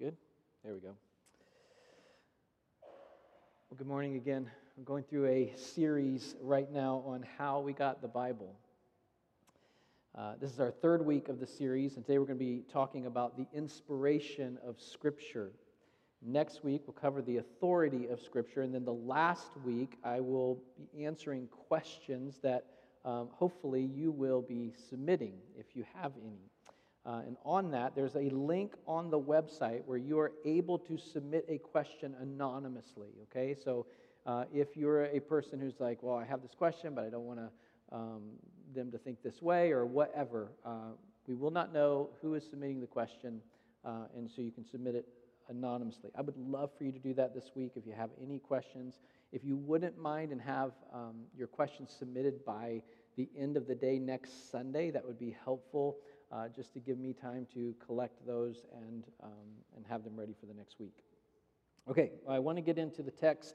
Good? There we go. Well, good morning again. I'm going through a series right now on how we got the Bible. Uh, this is our third week of the series, and today we're going to be talking about the inspiration of Scripture. Next week, we'll cover the authority of Scripture, and then the last week, I will be answering questions that um, hopefully you will be submitting if you have any. Uh, and on that, there's a link on the website where you are able to submit a question anonymously. Okay, so uh, if you're a person who's like, well, I have this question, but I don't want to, um, them to think this way or whatever, uh, we will not know who is submitting the question, uh, and so you can submit it anonymously. I would love for you to do that this week if you have any questions. If you wouldn't mind and have um, your questions submitted by the end of the day next Sunday, that would be helpful uh, just to give me time to collect those and, um, and have them ready for the next week. Okay, I want to get into the text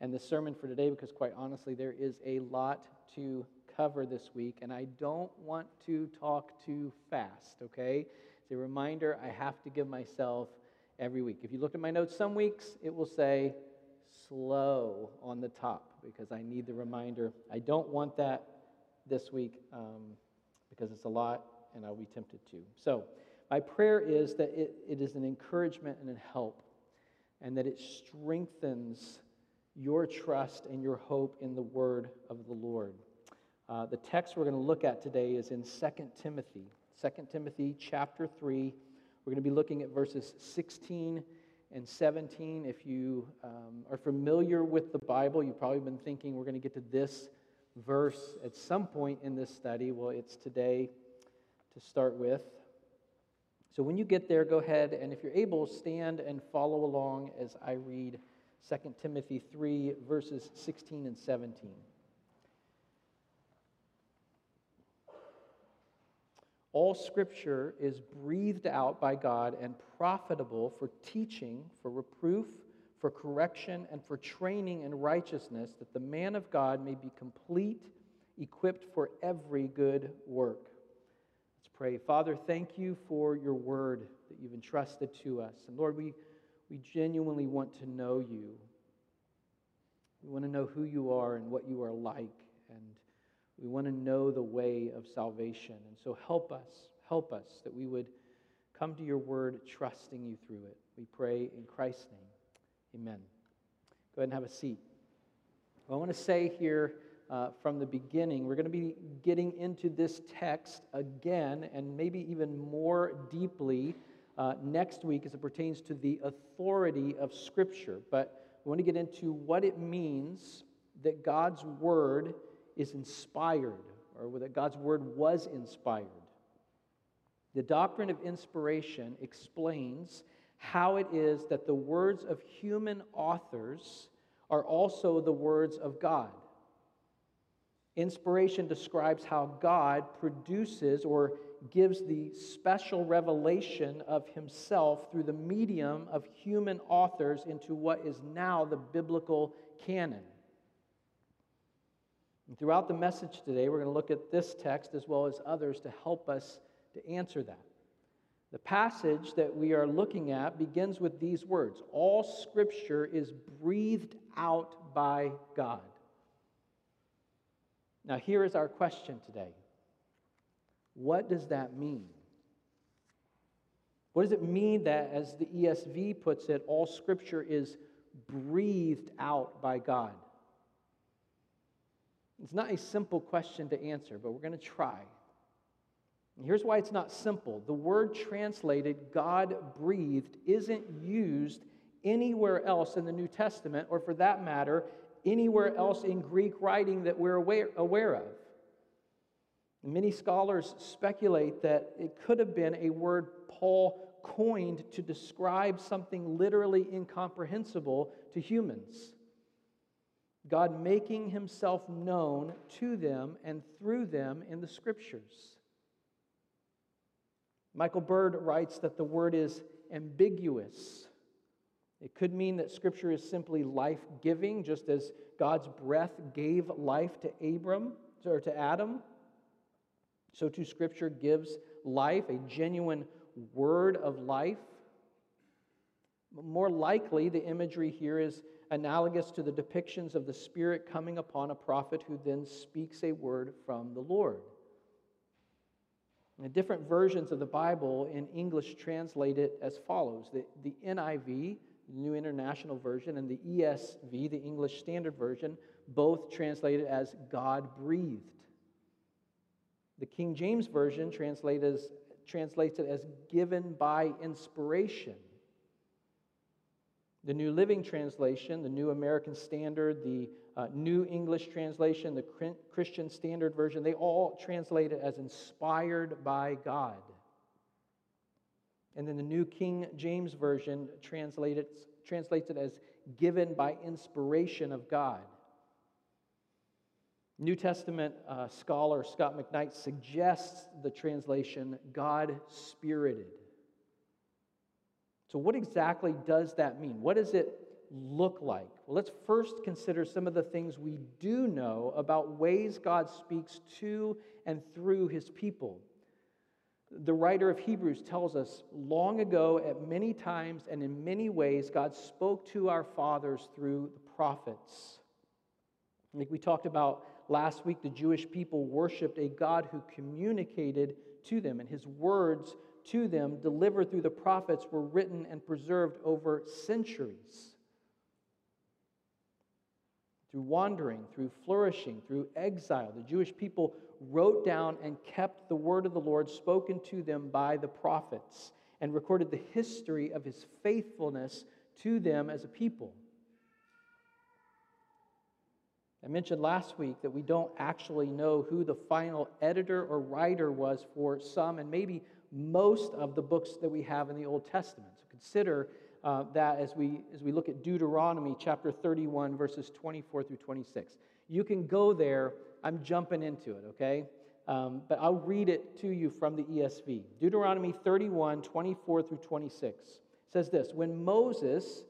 and the sermon for today because, quite honestly, there is a lot to cover this week, and I don't want to talk too fast, okay? As a reminder, I have to give myself every week. If you look at my notes some weeks, it will say slow on the top because I need the reminder. I don't want that this week um, because it's a lot and I'll be tempted to. So, my prayer is that it, it is an encouragement and a help, and that it strengthens your trust and your hope in the word of the Lord. Uh, the text we're going to look at today is in 2 Timothy. 2 Timothy chapter 3. We're going to be looking at verses 16 and 17. If you um, are familiar with the Bible, you've probably been thinking we're going to get to this verse at some point in this study. Well, it's today to start with. So when you get there, go ahead and if you're able, stand and follow along as I read 2 Timothy 3, verses 16 and 17. All scripture is breathed out by God and profitable for teaching, for reproof, for correction, and for training in righteousness, that the man of God may be complete, equipped for every good work. Pray. Father, thank you for your word that you've entrusted to us. And Lord, we, we genuinely want to know you. We want to know who you are and what you are like. And we want to know the way of salvation. And so help us, help us that we would come to your word trusting you through it. We pray in Christ's name. Amen. Go ahead and have a seat. Well, I want to say here uh, from the beginning. We're going to be getting into this text again and maybe even more deeply uh, next week as it pertains to the authority of Scripture. But we want to get into what it means that God's Word is inspired, or that God's Word was inspired. The doctrine of inspiration explains how it is that the words of human authors are also the words of God. Inspiration describes how God produces or gives the special revelation of himself through the medium of human authors into what is now the biblical canon. And throughout the message today, we're going to look at this text as well as others to help us to answer that. The passage that we are looking at begins with these words All scripture is breathed out by God. Now, here is our question today What does that mean? What does it mean that, as the ESV puts it, all scripture is breathed out by God? It's not a simple question to answer, but we're going to try. Here's why it's not simple the word translated God breathed isn't used anywhere else in the New Testament, or for that matter, anywhere else in Greek writing that we're aware, aware of. Many scholars speculate that it could have been a word Paul coined to describe something literally incomprehensible to humans. God making himself known to them and through them in the scriptures. Michael Bird writes that the word is ambiguous it could mean that Scripture is simply life giving, just as God's breath gave life to Abram or to Adam. So too, Scripture gives life, a genuine word of life. More likely, the imagery here is analogous to the depictions of the Spirit coming upon a prophet who then speaks a word from the Lord. And different versions of the Bible in English translate it as follows the, the NIV, the New International Version, and the ESV, the English Standard Version, both translated as God breathed. The King James Version translates, as, translates it as given by inspiration. The New Living Translation, the New American Standard, the uh, New English Translation, the Christian Standard Version, they all translate it as inspired by God. And then the New King James Version translate it, translates it as given by inspiration of God. New Testament uh, scholar Scot McKnight suggests the translation God spirited. So, what exactly does that mean? What does it look like? Well, let's first consider some of the things we do know about ways God speaks to and through his people. The writer of Hebrews tells us long ago, at many times and in many ways, God spoke to our fathers through the prophets. Like we talked about last week, the Jewish people worshiped a God who communicated to them, and his words to them, delivered through the prophets, were written and preserved over centuries. Through wandering, through flourishing, through exile, the Jewish people wrote down and kept the word of the Lord spoken to them by the prophets and recorded the history of his faithfulness to them as a people. I mentioned last week that we don't actually know who the final editor or writer was for some and maybe most of the books that we have in the Old Testament. So consider uh, that as we, as we look at Deuteronomy chapter 31, verses 24 through 26. You can go there. I'm jumping into it, okay? Um, but I'll read it to you from the ESV. Deuteronomy 31, 24 through 26 says this When Moses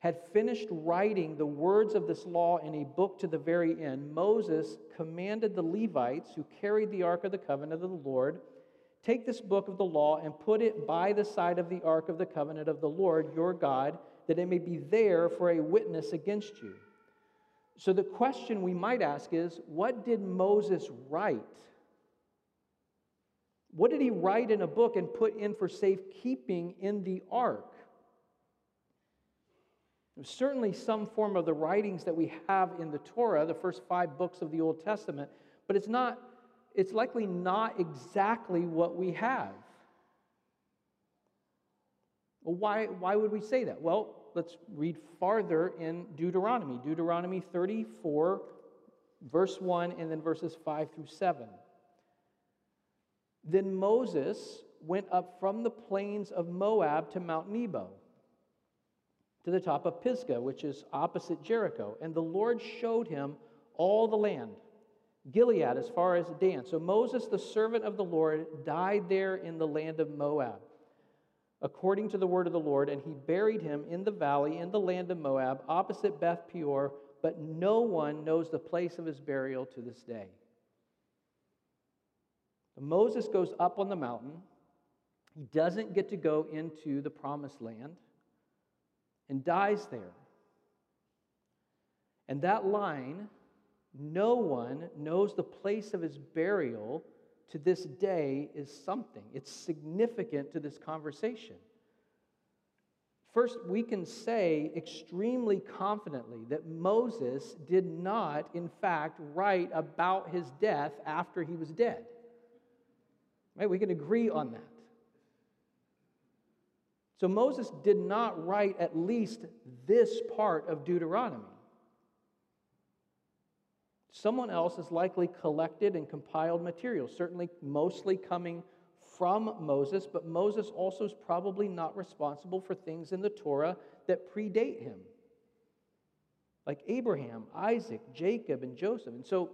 had finished writing the words of this law in a book to the very end, Moses commanded the Levites who carried the ark of the covenant of the Lord Take this book of the law and put it by the side of the ark of the covenant of the Lord your God, that it may be there for a witness against you. So, the question we might ask is what did Moses write? What did he write in a book and put in for safekeeping in the ark? certainly some form of the writings that we have in the Torah, the first five books of the Old Testament, but it's not it's likely not exactly what we have. Well, why, why would we say that? Well, let's read farther in Deuteronomy. Deuteronomy 34, verse 1, and then verses 5 through 7. Then Moses went up from the plains of Moab to Mount Nebo, to the top of Pisgah, which is opposite Jericho. And the Lord showed him all the land Gilead as far as Dan. So Moses, the servant of the Lord, died there in the land of Moab, according to the word of the Lord, and he buried him in the valley in the land of Moab, opposite Beth Peor, but no one knows the place of his burial to this day. Moses goes up on the mountain. He doesn't get to go into the promised land and dies there. And that line no one knows the place of his burial to this day is something. It's significant to this conversation. First, we can say extremely confidently that Moses did not, in fact, write about his death after he was dead. Right? We can agree on that. So Moses did not write at least this part of Deuteronomy. Someone else has likely collected and compiled material, certainly mostly coming from Moses, but Moses also is probably not responsible for things in the Torah that predate him, like Abraham, Isaac, Jacob, and Joseph. And so,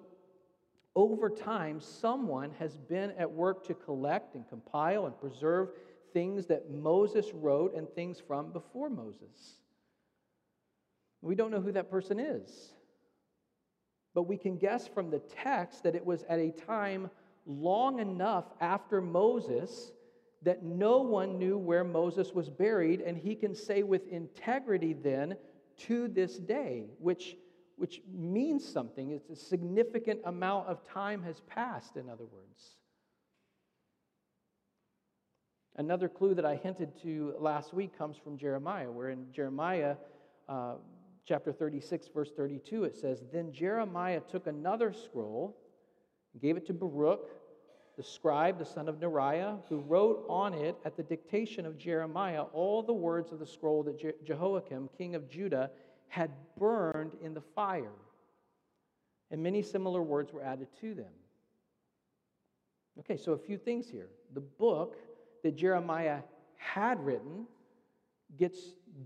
over time, someone has been at work to collect and compile and preserve things that Moses wrote and things from before Moses. We don't know who that person is. But we can guess from the text that it was at a time long enough after Moses that no one knew where Moses was buried, and he can say with integrity then, to this day, which, which means something. It's a significant amount of time has passed, in other words. Another clue that I hinted to last week comes from Jeremiah, where in Jeremiah uh, chapter 36, verse 32, it says, Then Jeremiah took another scroll, gave it to Baruch, the scribe, the son of Neriah, who wrote on it at the dictation of Jeremiah all the words of the scroll that Je- Jehoiakim, king of Judah, had burned in the fire. And many similar words were added to them. Okay, so a few things here. The book that Jeremiah had written gets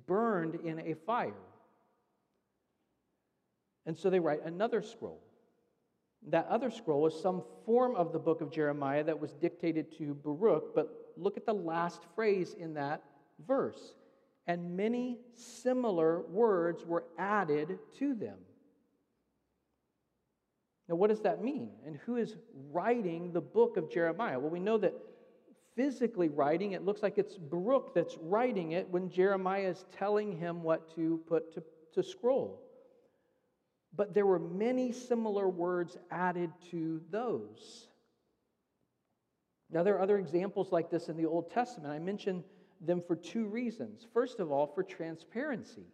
burned in a fire. And so they write another scroll. That other scroll is some form of the book of Jeremiah that was dictated to Baruch, but look at the last phrase in that verse. And many similar words were added to them. Now, what does that mean? And who is writing the book of Jeremiah? Well, we know that physically writing, it looks like it's Baruch that's writing it when Jeremiah is telling him what to put to, to scroll. But there were many similar words added to those. Now, there are other examples like this in the Old Testament. I mention them for two reasons. First of all, for transparency.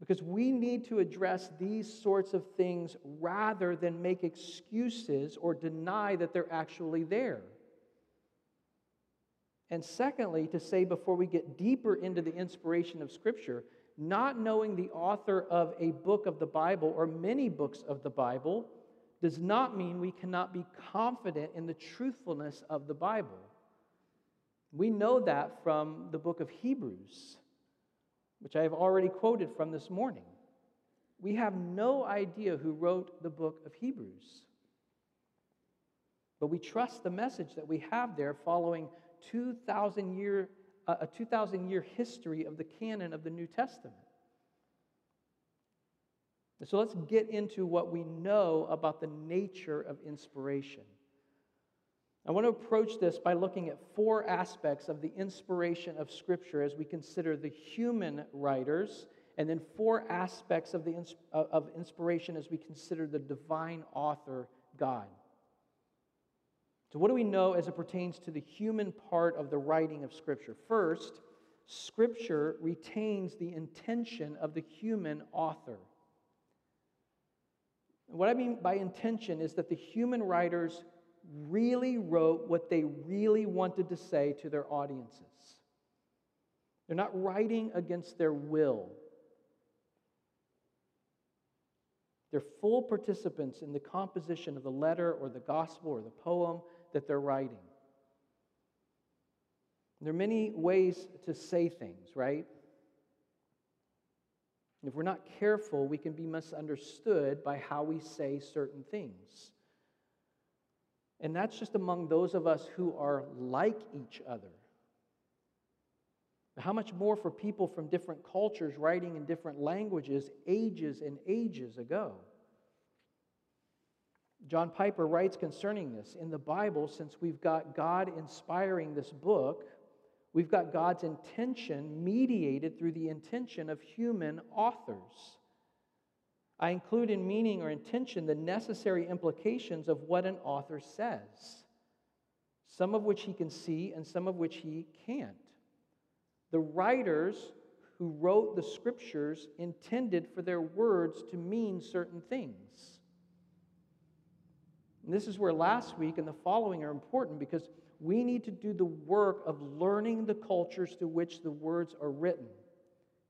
Because we need to address these sorts of things rather than make excuses or deny that they're actually there. And secondly, to say before we get deeper into the inspiration of Scripture, not knowing the author of a book of the Bible or many books of the Bible does not mean we cannot be confident in the truthfulness of the Bible. We know that from the book of Hebrews, which I have already quoted from this morning. We have no idea who wrote the book of Hebrews. But we trust the message that we have there following 2,000 year, uh, a 2,000 year history of the canon of the New Testament. so let's get into what we know about the nature of inspiration. I want to approach this by looking at four aspects of the inspiration of Scripture as we consider the human writers, and then four aspects of, the, of inspiration as we consider the divine author, God. So, what do we know as it pertains to the human part of the writing of Scripture? First, Scripture retains the intention of the human author. What I mean by intention is that the human writers really wrote what they really wanted to say to their audiences. They're not writing against their will. They're full participants in the composition of the letter or the gospel or the poem that they're writing. There are many ways to say things, right? If we're not careful, we can be misunderstood by how we say certain things. And that's just among those of us who are like each other. How much more for people from different cultures writing in different languages ages and ages ago? John Piper writes concerning this in the Bible, since we've got God inspiring this book, we've got God's intention mediated through the intention of human authors. I include in meaning or intention the necessary implications of what an author says, some of which he can see and some of which he can't. The writers who wrote the scriptures intended for their words to mean certain things. And this is where last week and the following are important because we need to do the work of learning the cultures to which the words are written.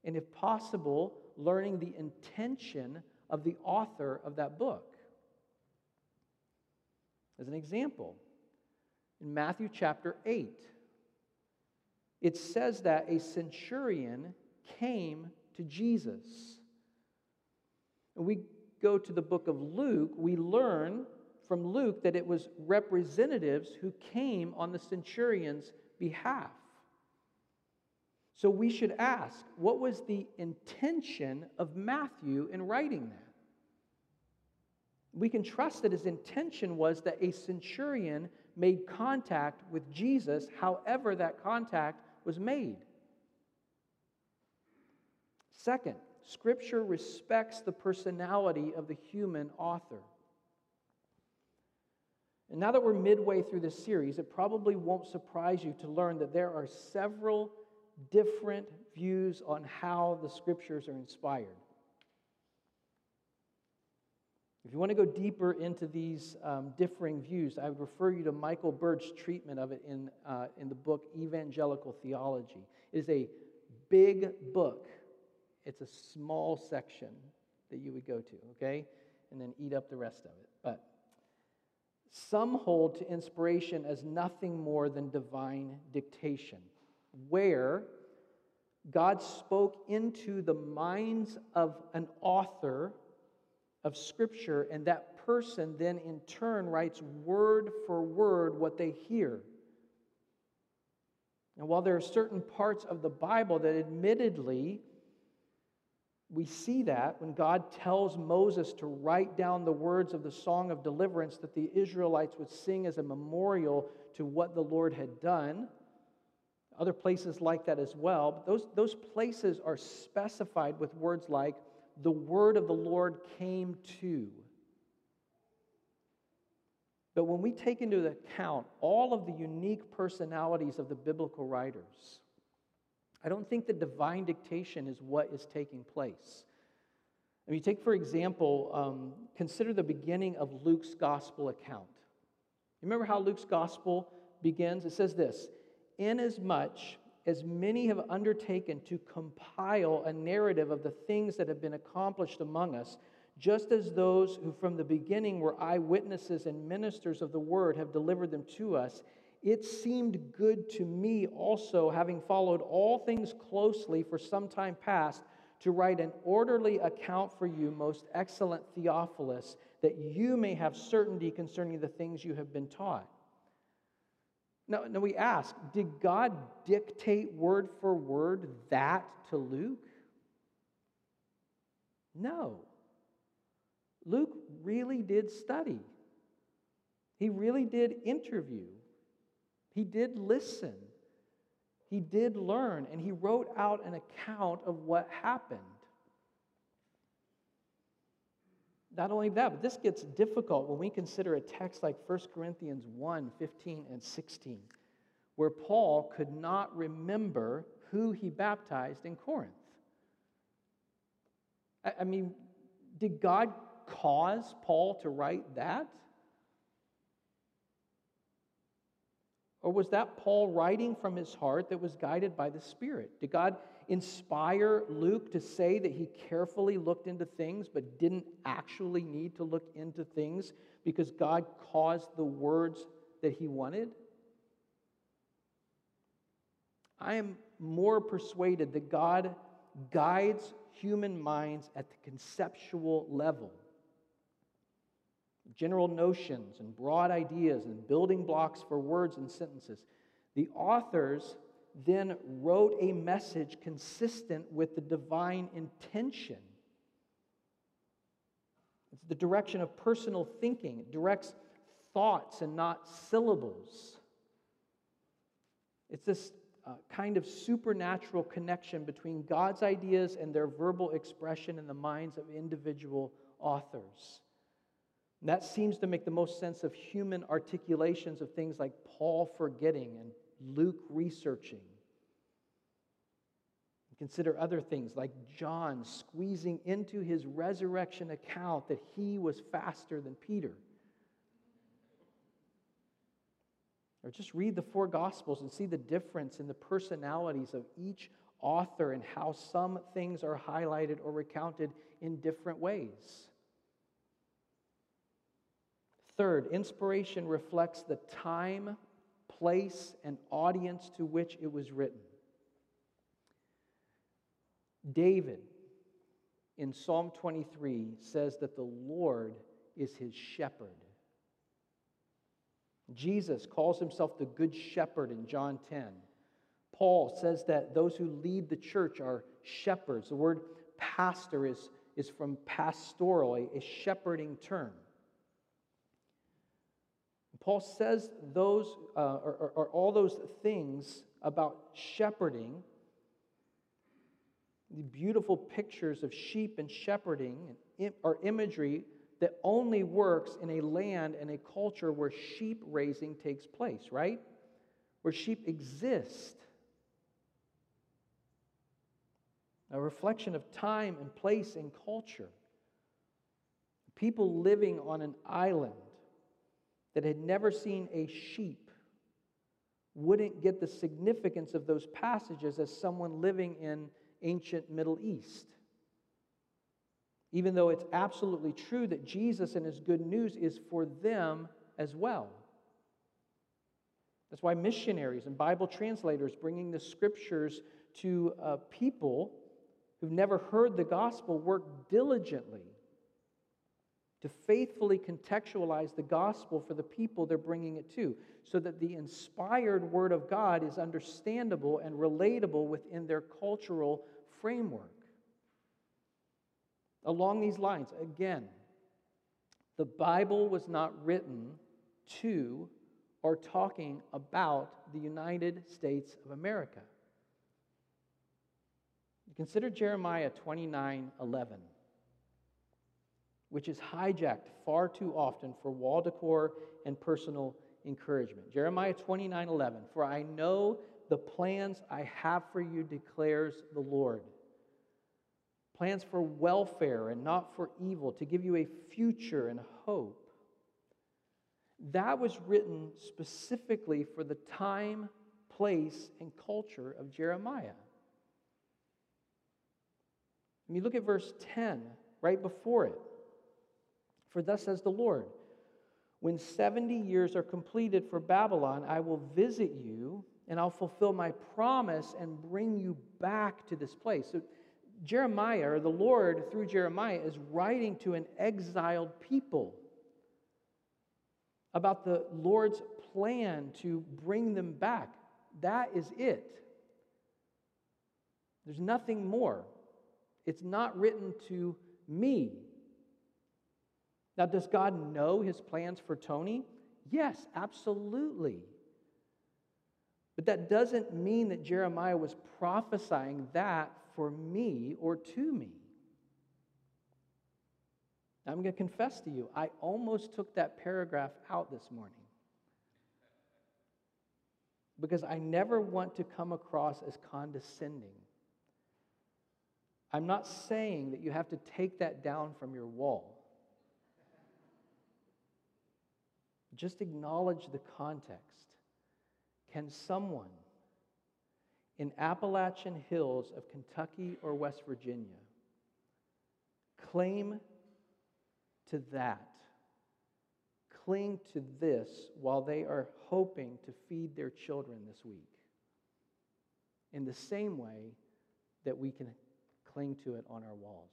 And if possible, learning the intention of the author of that book. As an example, in Matthew chapter 8, it says that a centurion came to Jesus. And we go to the book of Luke, we learn from Luke that it was representatives who came on the centurion's behalf. So we should ask what was the intention of Matthew in writing that? We can trust that his intention was that a centurion made contact with Jesus, however, that contact was made. Second, Scripture respects the personality of the human author. And now that we're midway through this series, it probably won't surprise you to learn that there are several different views on how the Scriptures are inspired. If you want to go deeper into these um, differing views, I would refer you to Michael Bird's treatment of it in, uh, in the book Evangelical Theology. It is a big book, it's a small section that you would go to, okay? And then eat up the rest of it. But some hold to inspiration as nothing more than divine dictation, where God spoke into the minds of an author of Scripture, and that person then in turn writes word for word what they hear. And while there are certain parts of the Bible that admittedly we see that when God tells Moses to write down the words of the song of deliverance that the Israelites would sing as a memorial to what the Lord had done. Other places like that as well. But those, those places are specified with words like, the word of the Lord came to. But when we take into account all of the unique personalities of the biblical writers, I don't think the divine dictation is what is taking place. I mean, take, for example, um, consider the beginning of Luke's gospel account. Remember how Luke's gospel begins? It says this Inasmuch as many have undertaken to compile a narrative of the things that have been accomplished among us, just as those who from the beginning were eyewitnesses and ministers of the word have delivered them to us, it seemed good to me also, having followed all things closely for some time past, to write an orderly account for you, most excellent Theophilus, that you may have certainty concerning the things you have been taught. Now, now we ask, did God dictate word for word that to Luke? No. Luke really did study. He really did interview. He did listen. He did learn, and he wrote out an account of what happened. Not only that, but this gets difficult when we consider a text like 1 Corinthians 1 15 and 16, where Paul could not remember who he baptized in Corinth. I mean, did God cause Paul to write that? Or was that Paul writing from his heart that was guided by the Spirit? Did God inspire Luke to say that he carefully looked into things but didn't actually need to look into things because God caused the words that he wanted? I am more persuaded that God guides human minds at the conceptual level. General notions and broad ideas and building blocks for words and sentences. The authors then wrote a message consistent with the divine intention. It's the direction of personal thinking, it directs thoughts and not syllables. It's this uh, kind of supernatural connection between God's ideas and their verbal expression in the minds of individual authors. And that seems to make the most sense of human articulations of things like Paul forgetting and Luke researching. Consider other things like John squeezing into his resurrection account that he was faster than Peter. Or just read the four Gospels and see the difference in the personalities of each author and how some things are highlighted or recounted in different ways. Third, inspiration reflects the time, place, and audience to which it was written. David in Psalm 23 says that the Lord is his shepherd. Jesus calls himself the good shepherd in John 10. Paul says that those who lead the church are shepherds. The word pastor is, is from pastoral, a, a shepherding term. Paul says those uh, are, are all those things about shepherding, the beautiful pictures of sheep and shepherding are imagery that only works in a land and a culture where sheep raising takes place, right? Where sheep exist. A reflection of time and place and culture. People living on an island that had never seen a sheep wouldn't get the significance of those passages as someone living in ancient Middle East. Even though it's absolutely true that Jesus and his good news is for them as well. That's why missionaries and Bible translators bringing the scriptures to uh, people who've never heard the gospel work diligently to faithfully contextualize the gospel for the people they're bringing it to, so that the inspired word of God is understandable and relatable within their cultural framework. Along these lines, again, the Bible was not written to or talking about the United States of America. Consider Jeremiah 29 11 which is hijacked far too often for wall decor and personal encouragement. Jeremiah 29 11. For I know the plans I have for you, declares the Lord. Plans for welfare and not for evil, to give you a future and hope. That was written specifically for the time, place, and culture of Jeremiah. When you look at verse 10, right before it, for thus says the Lord When 70 years are completed for Babylon, I will visit you and I'll fulfill my promise and bring you back to this place. So, Jeremiah, or the Lord through Jeremiah, is writing to an exiled people about the Lord's plan to bring them back. That is it. There's nothing more. It's not written to me. Now, does God know his plans for Tony? Yes, absolutely. But that doesn't mean that Jeremiah was prophesying that for me or to me. I'm going to confess to you, I almost took that paragraph out this morning because I never want to come across as condescending. I'm not saying that you have to take that down from your wall. Just acknowledge the context. Can someone in Appalachian Hills of Kentucky or West Virginia claim to that, cling to this while they are hoping to feed their children this week? In the same way that we can cling to it on our walls.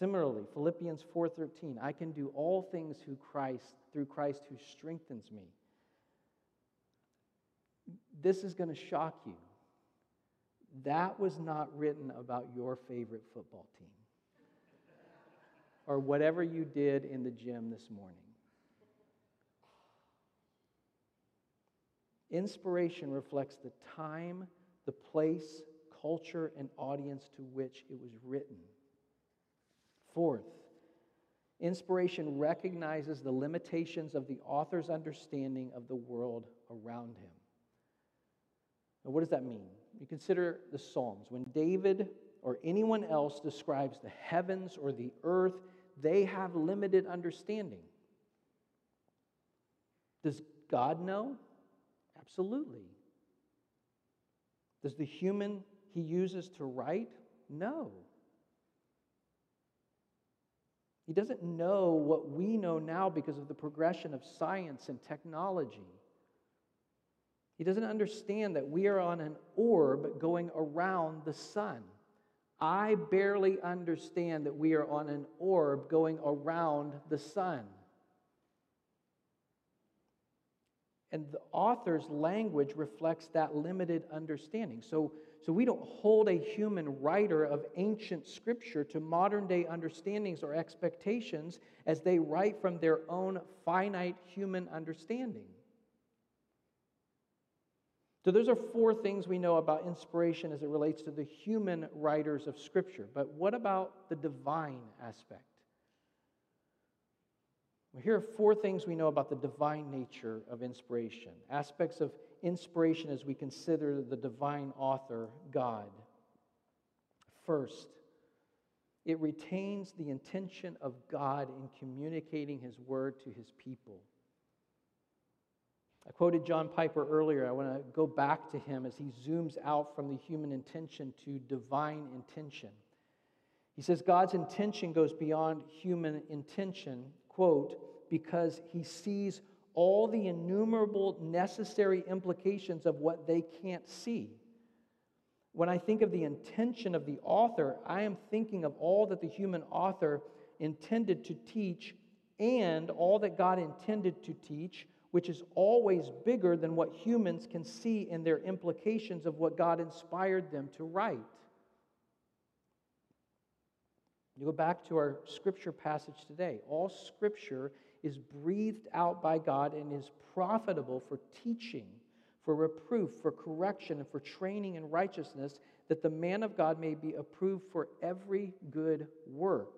Similarly, Philippians 4:13, I can do all things through Christ, through Christ who strengthens me. This is going to shock you. That was not written about your favorite football team or whatever you did in the gym this morning. Inspiration reflects the time, the place, culture, and audience to which it was written. Fourth, inspiration recognizes the limitations of the author's understanding of the world around him. Now, what does that mean? You consider the Psalms. When David or anyone else describes the heavens or the earth, they have limited understanding. Does God know? Absolutely. Does the human he uses to write? No. He doesn't know what we know now because of the progression of science and technology. He doesn't understand that we are on an orb going around the sun. I barely understand that we are on an orb going around the sun. And the author's language reflects that limited understanding. So, so we don't hold a human writer of ancient scripture to modern day understandings or expectations as they write from their own finite human understanding. So, those are four things we know about inspiration as it relates to the human writers of Scripture. But what about the divine aspect? Well, here are four things we know about the divine nature of inspiration, aspects of inspiration as we consider the divine author, God. First, it retains the intention of God in communicating His word to His people. I quoted John Piper earlier. I want to go back to him as he zooms out from the human intention to divine intention. He says God's intention goes beyond human intention, quote, because he sees all the innumerable necessary implications of what they can't see. When I think of the intention of the author, I am thinking of all that the human author intended to teach and all that God intended to teach, which is always bigger than what humans can see in their implications of what God inspired them to write. You go back to our scripture passage today. All scripture is breathed out by God and is profitable for teaching, for reproof, for correction, and for training in righteousness, that the man of God may be approved for every good work.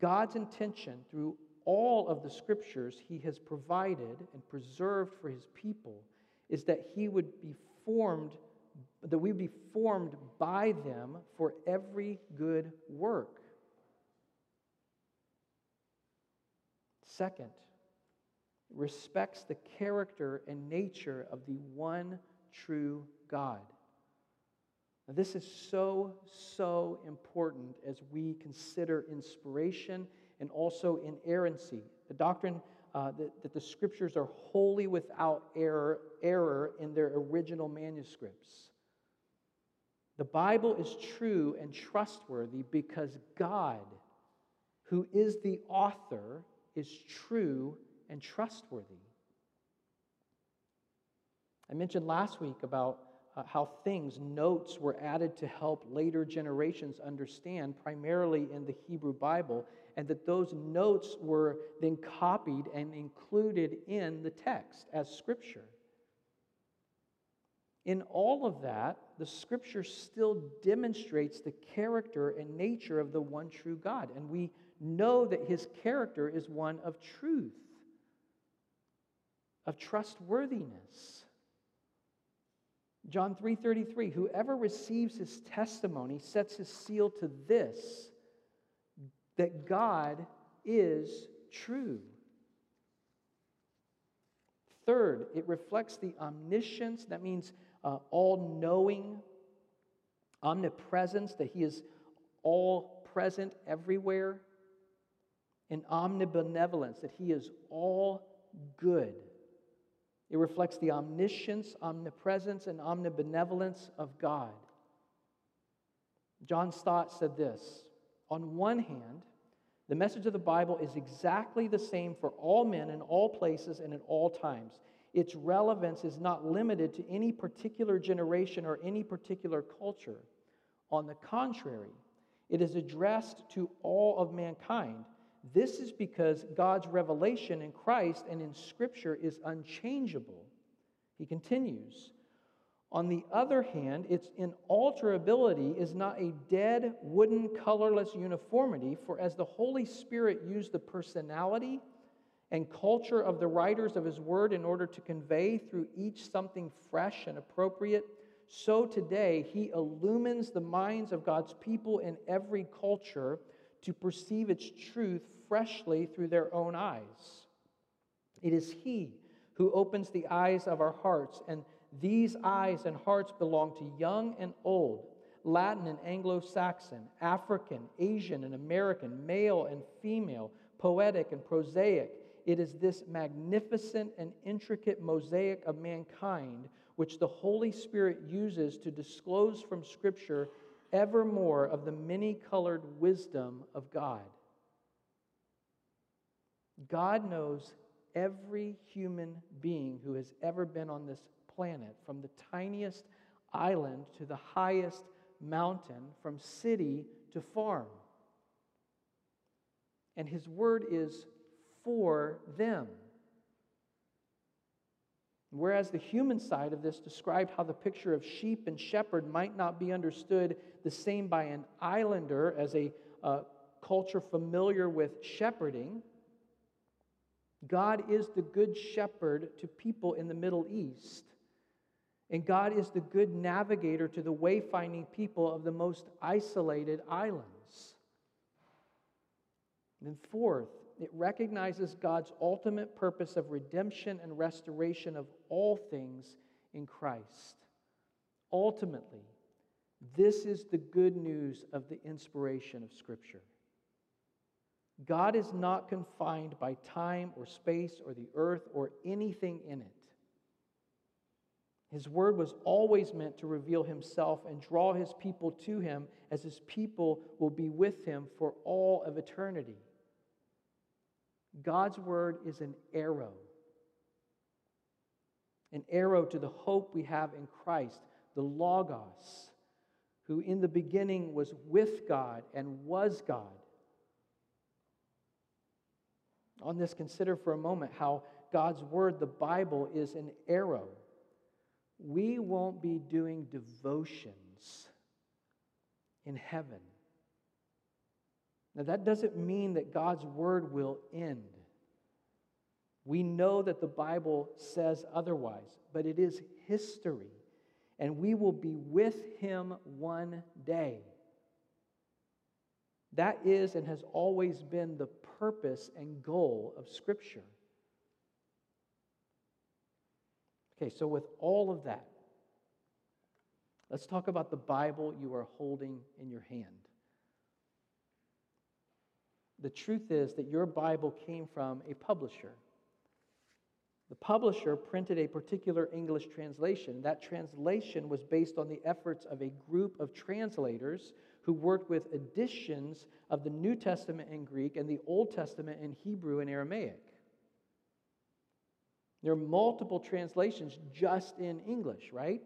God's intention through all of the scriptures he has provided and preserved for his people is that he would be formed, that we would be formed by them for every good work. Second, respects the character and nature of the one true God. Now, this is so, so important as we consider inspiration and also inerrancy. The doctrine uh, that, that the scriptures are wholly without error, error in their original manuscripts. The Bible is true and trustworthy because God, who is the author, is true and trustworthy. I mentioned last week about uh, how things, notes, were added to help later generations understand, primarily in the Hebrew Bible, and that those notes were then copied and included in the text as scripture. In all of that, the scripture still demonstrates the character and nature of the one true God. And we know that his character is one of truth, of trustworthiness. John 3:33 Whoever receives his testimony sets his seal to this that God is true. Third, it reflects the omniscience, that means uh, all knowing, omnipresence, that He is all present everywhere, and omnibenevolence, that He is all good. It reflects the omniscience, omnipresence, and omnibenevolence of God. John Stott said this on one hand, the message of the Bible is exactly the same for all men in all places and at all times. Its relevance is not limited to any particular generation or any particular culture. On the contrary, it is addressed to all of mankind. This is because God's revelation in Christ and in Scripture is unchangeable. He continues on the other hand, its inalterability is not a dead, wooden, colorless uniformity, for as the Holy Spirit used the personality and culture of the writers of His Word in order to convey through each something fresh and appropriate, so today He illumines the minds of God's people in every culture to perceive its truth freshly through their own eyes. It is He who opens the eyes of our hearts and these eyes and hearts belong to young and old, Latin and Anglo Saxon, African, Asian and American, male and female, poetic and prosaic. It is this magnificent and intricate mosaic of mankind which the Holy Spirit uses to disclose from Scripture ever more of the many colored wisdom of God. God knows every human being who has ever been on this planet, from the tiniest island to the highest mountain, from city to farm. And his word is for them. Whereas the human side of this described how the picture of sheep and shepherd might not be understood the same by an islander as a uh, culture familiar with shepherding, God is the good shepherd to people in the Middle East. And God is the good navigator to the wayfinding people of the most isolated islands. And then, fourth, it recognizes God's ultimate purpose of redemption and restoration of all things in Christ. Ultimately, this is the good news of the inspiration of Scripture. God is not confined by time or space or the earth or anything in it. His word was always meant to reveal himself and draw his people to him as his people will be with him for all of eternity. God's word is an arrow, an arrow to the hope we have in Christ, the Logos, who in the beginning was with God and was God. On this, consider for a moment how God's word, the Bible, is an arrow. We won't be doing devotions in heaven now, that doesn't mean that God's word will end. We know that the Bible says otherwise, but it is history, and we will be with him one day. That is and has always been the purpose and goal of Scripture. Okay, so with all of that, let's talk about the Bible you are holding in your hand. The truth is that your Bible came from a publisher. The publisher printed a particular English translation. That translation was based on the efforts of a group of translators who worked with editions of the New Testament in Greek and the Old Testament in Hebrew and Aramaic. There are multiple translations just in English, right?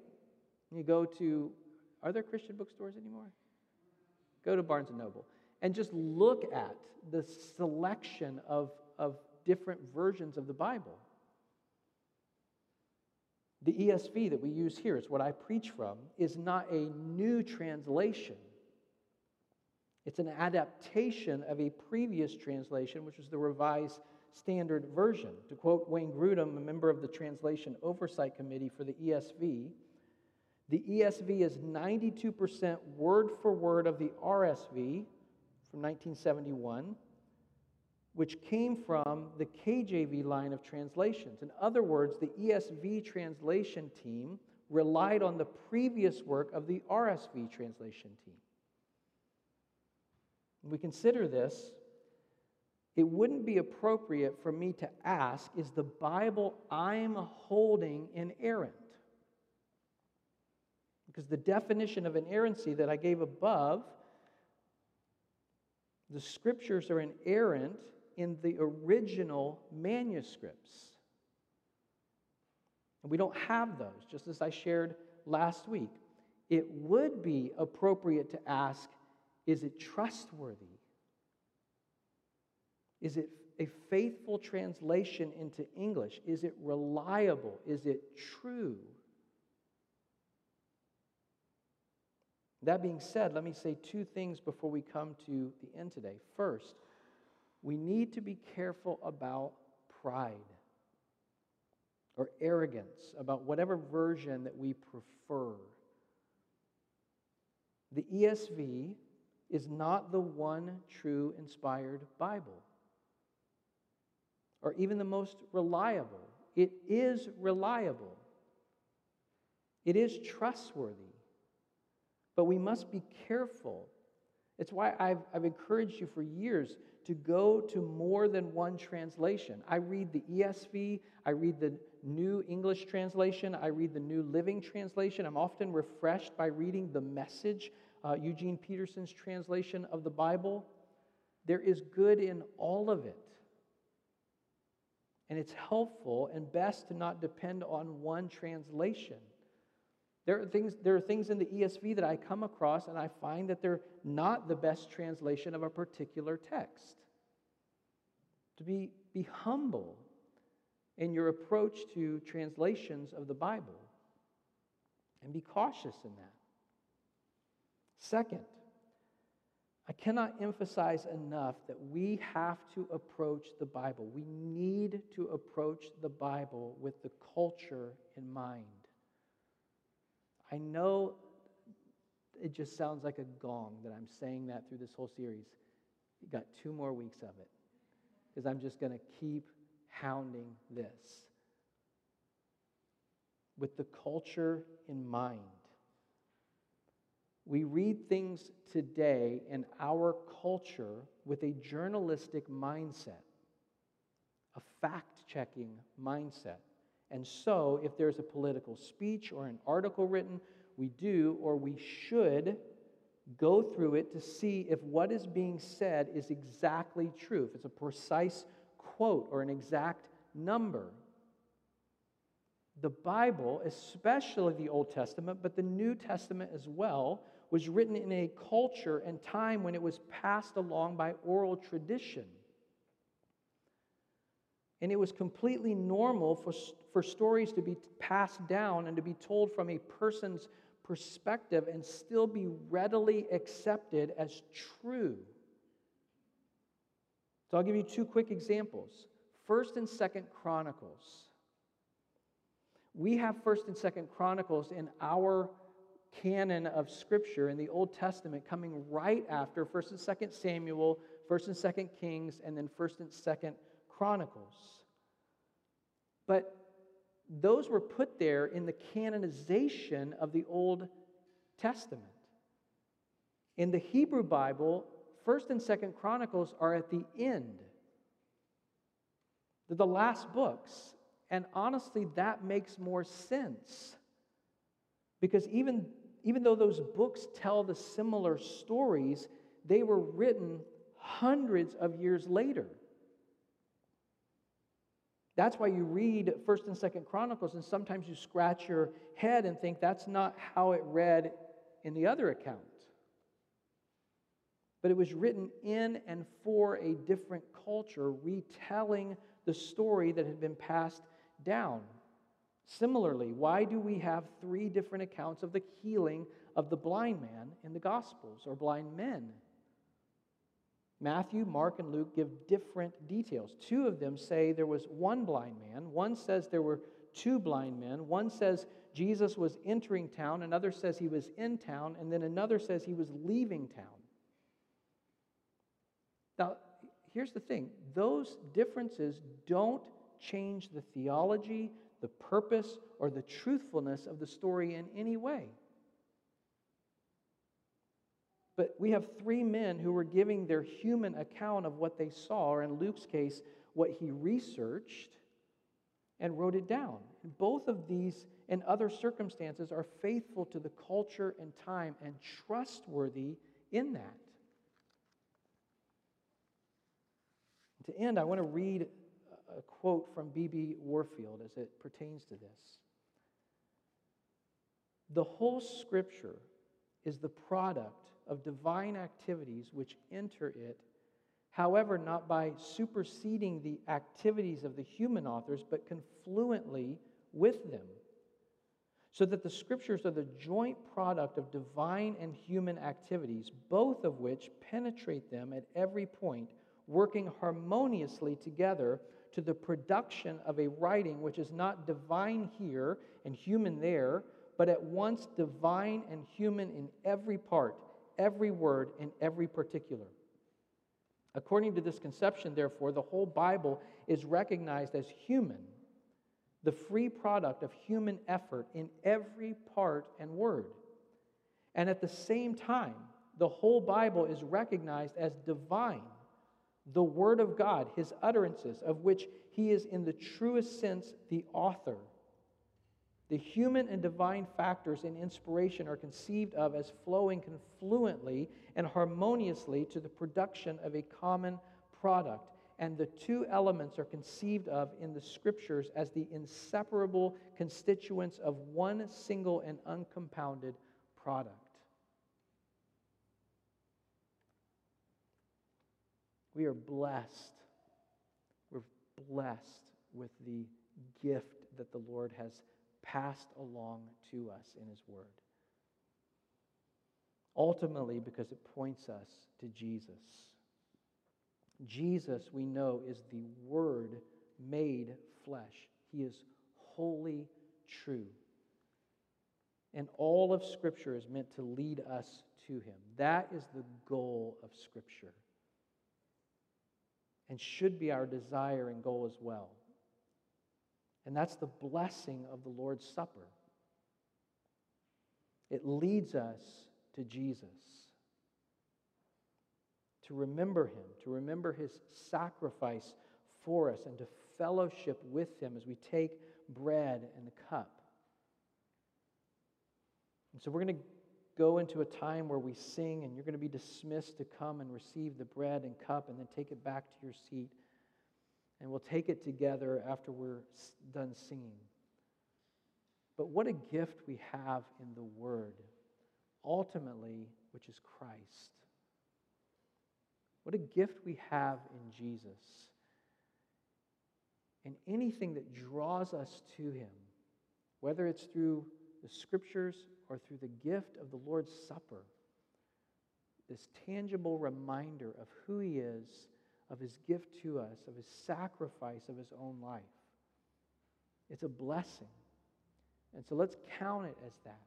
You go to, are there Christian bookstores anymore? Go to Barnes and Noble and just look at the selection of, of different versions of the Bible. The ESV that we use here is what I preach from, is not a new translation. It's an adaptation of a previous translation, which was the Revised Standard Version. To quote Wayne Grudem, a member of the Translation Oversight Committee for the ESV, the ESV is 92% word for word of the RSV, from 1971, which came from the KJV line of translations. In other words, the ESV translation team relied on the previous work of the RSV translation team. When we consider this, it wouldn't be appropriate for me to ask is the Bible I'm holding inerrant? Because the definition of inerrancy that I gave above the scriptures are inerrant in the original manuscripts. And we don't have those, just as I shared last week. It would be appropriate to ask is it trustworthy? Is it a faithful translation into English? Is it reliable? Is it true? That being said, let me say two things before we come to the end today. First, we need to be careful about pride or arrogance, about whatever version that we prefer. The ESV is not the one true inspired Bible or even the most reliable. It is reliable, it is trustworthy. But we must be careful. It's why I've, I've encouraged you for years to go to more than one translation. I read the ESV, I read the New English Translation, I read the New Living Translation. I'm often refreshed by reading the message, uh, Eugene Peterson's translation of the Bible. There is good in all of it. And it's helpful and best to not depend on one translation. There are, things, there are things in the ESV that I come across and I find that they're not the best translation of a particular text. To be, be humble in your approach to translations of the Bible and be cautious in that. Second, I cannot emphasize enough that we have to approach the Bible. We need to approach the Bible with the culture in mind. I know it just sounds like a gong that I'm saying that through this whole series. You got two more weeks of it because I'm just going to keep hounding this with the culture in mind. We read things today in our culture with a journalistic mindset, a fact checking mindset. And so, if there's a political speech or an article written, we do or we should go through it to see if what is being said is exactly true, if it's a precise quote or an exact number. The Bible, especially the Old Testament, but the New Testament as well, was written in a culture and time when it was passed along by oral tradition. And it was completely normal for, for stories to be passed down and to be told from a person's perspective and still be readily accepted as true. So I'll give you two quick examples. First and Second Chronicles. We have First and Second Chronicles in our canon of Scripture in the Old Testament coming right after 1st and 2nd Samuel, 1st and 2nd Kings, and then 1st and 2nd Chronicles. But those were put there in the canonization of the Old Testament. In the Hebrew Bible, 1st and 2nd Chronicles are at the end. They're the last books. And honestly, that makes more sense. Because even even though those books tell the similar stories, they were written hundreds of years later. That's why you read 1st and 2nd Chronicles, and sometimes you scratch your head and think that's not how it read in the other account. But it was written in and for a different culture, retelling the story that had been passed down. Similarly, why do we have three different accounts of the healing of the blind man in the Gospels or blind men? Matthew, Mark, and Luke give different details. Two of them say there was one blind man, one says there were two blind men, one says Jesus was entering town, another says he was in town, and then another says he was leaving town. Now, here's the thing those differences don't change the theology, the purpose or the truthfulness of the story in any way. But we have three men who were giving their human account of what they saw, or in Luke's case, what he researched and wrote it down. And both of these and other circumstances are faithful to the culture and time and trustworthy in that. to end, I want to read a quote from B.B. Warfield as it pertains to this. The whole scripture is the product of divine activities which enter it, however, not by superseding the activities of the human authors, but confluently with them. So that the scriptures are the joint product of divine and human activities, both of which penetrate them at every point, working harmoniously together to the production of a writing which is not divine here and human there, but at once divine and human in every part, every word, and every particular. According to this conception, therefore, the whole Bible is recognized as human, the free product of human effort in every part and word. And at the same time, the whole Bible is recognized as divine the Word of God, his utterances, of which he is in the truest sense the author. The human and divine factors in inspiration are conceived of as flowing confluently and harmoniously to the production of a common product. and the two elements are conceived of in the scriptures as the inseparable constituents of one single and uncompounded product. We are blessed. We're blessed with the gift that the Lord has passed along to us in His Word. Ultimately, because it points us to Jesus. Jesus, we know, is the Word made flesh. He is wholly true. And all of Scripture is meant to lead us to Him. That is the goal of Scripture. And should be our desire and goal as well. And that's the blessing of the Lord's Supper. It leads us to Jesus to remember him, to remember his sacrifice for us, and to fellowship with him as we take bread and the cup. And so we're going to go into a time where we sing, and you're going to be dismissed to come and receive the bread and cup and then take it back to your seat. And we'll take it together after we're done singing. But what a gift we have in the Word, ultimately, which is Christ. What a gift we have in Jesus. And anything that draws us to Him, whether it's through the scriptures or through the gift of the Lord's Supper, this tangible reminder of who He is, of His gift to us, of His sacrifice of His own life. It's a blessing. And so let's count it as that.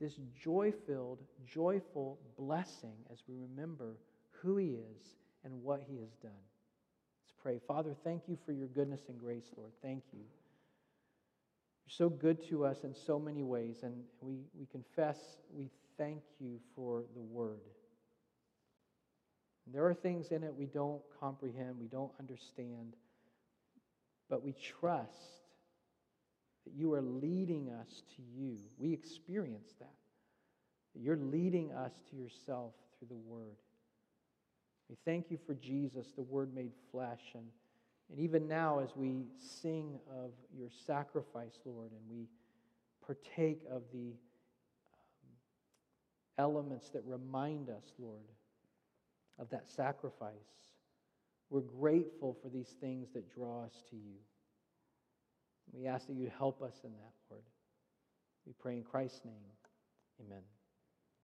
This joy filled, joyful blessing as we remember who He is and what He has done. Let's pray. Father, thank you for your goodness and grace, Lord. Thank you. You're so good to us in so many ways, and we, we confess we thank you for the Word. And there are things in it we don't comprehend, we don't understand, but we trust that you are leading us to you. We experience that. That you're leading us to yourself through the Word. We thank you for Jesus, the Word made flesh. And, and even now, as we sing of your sacrifice, Lord, and we partake of the um, elements that remind us, Lord, of that sacrifice, we're grateful for these things that draw us to you. We ask that you help us in that, Lord. We pray in Christ's name. Amen.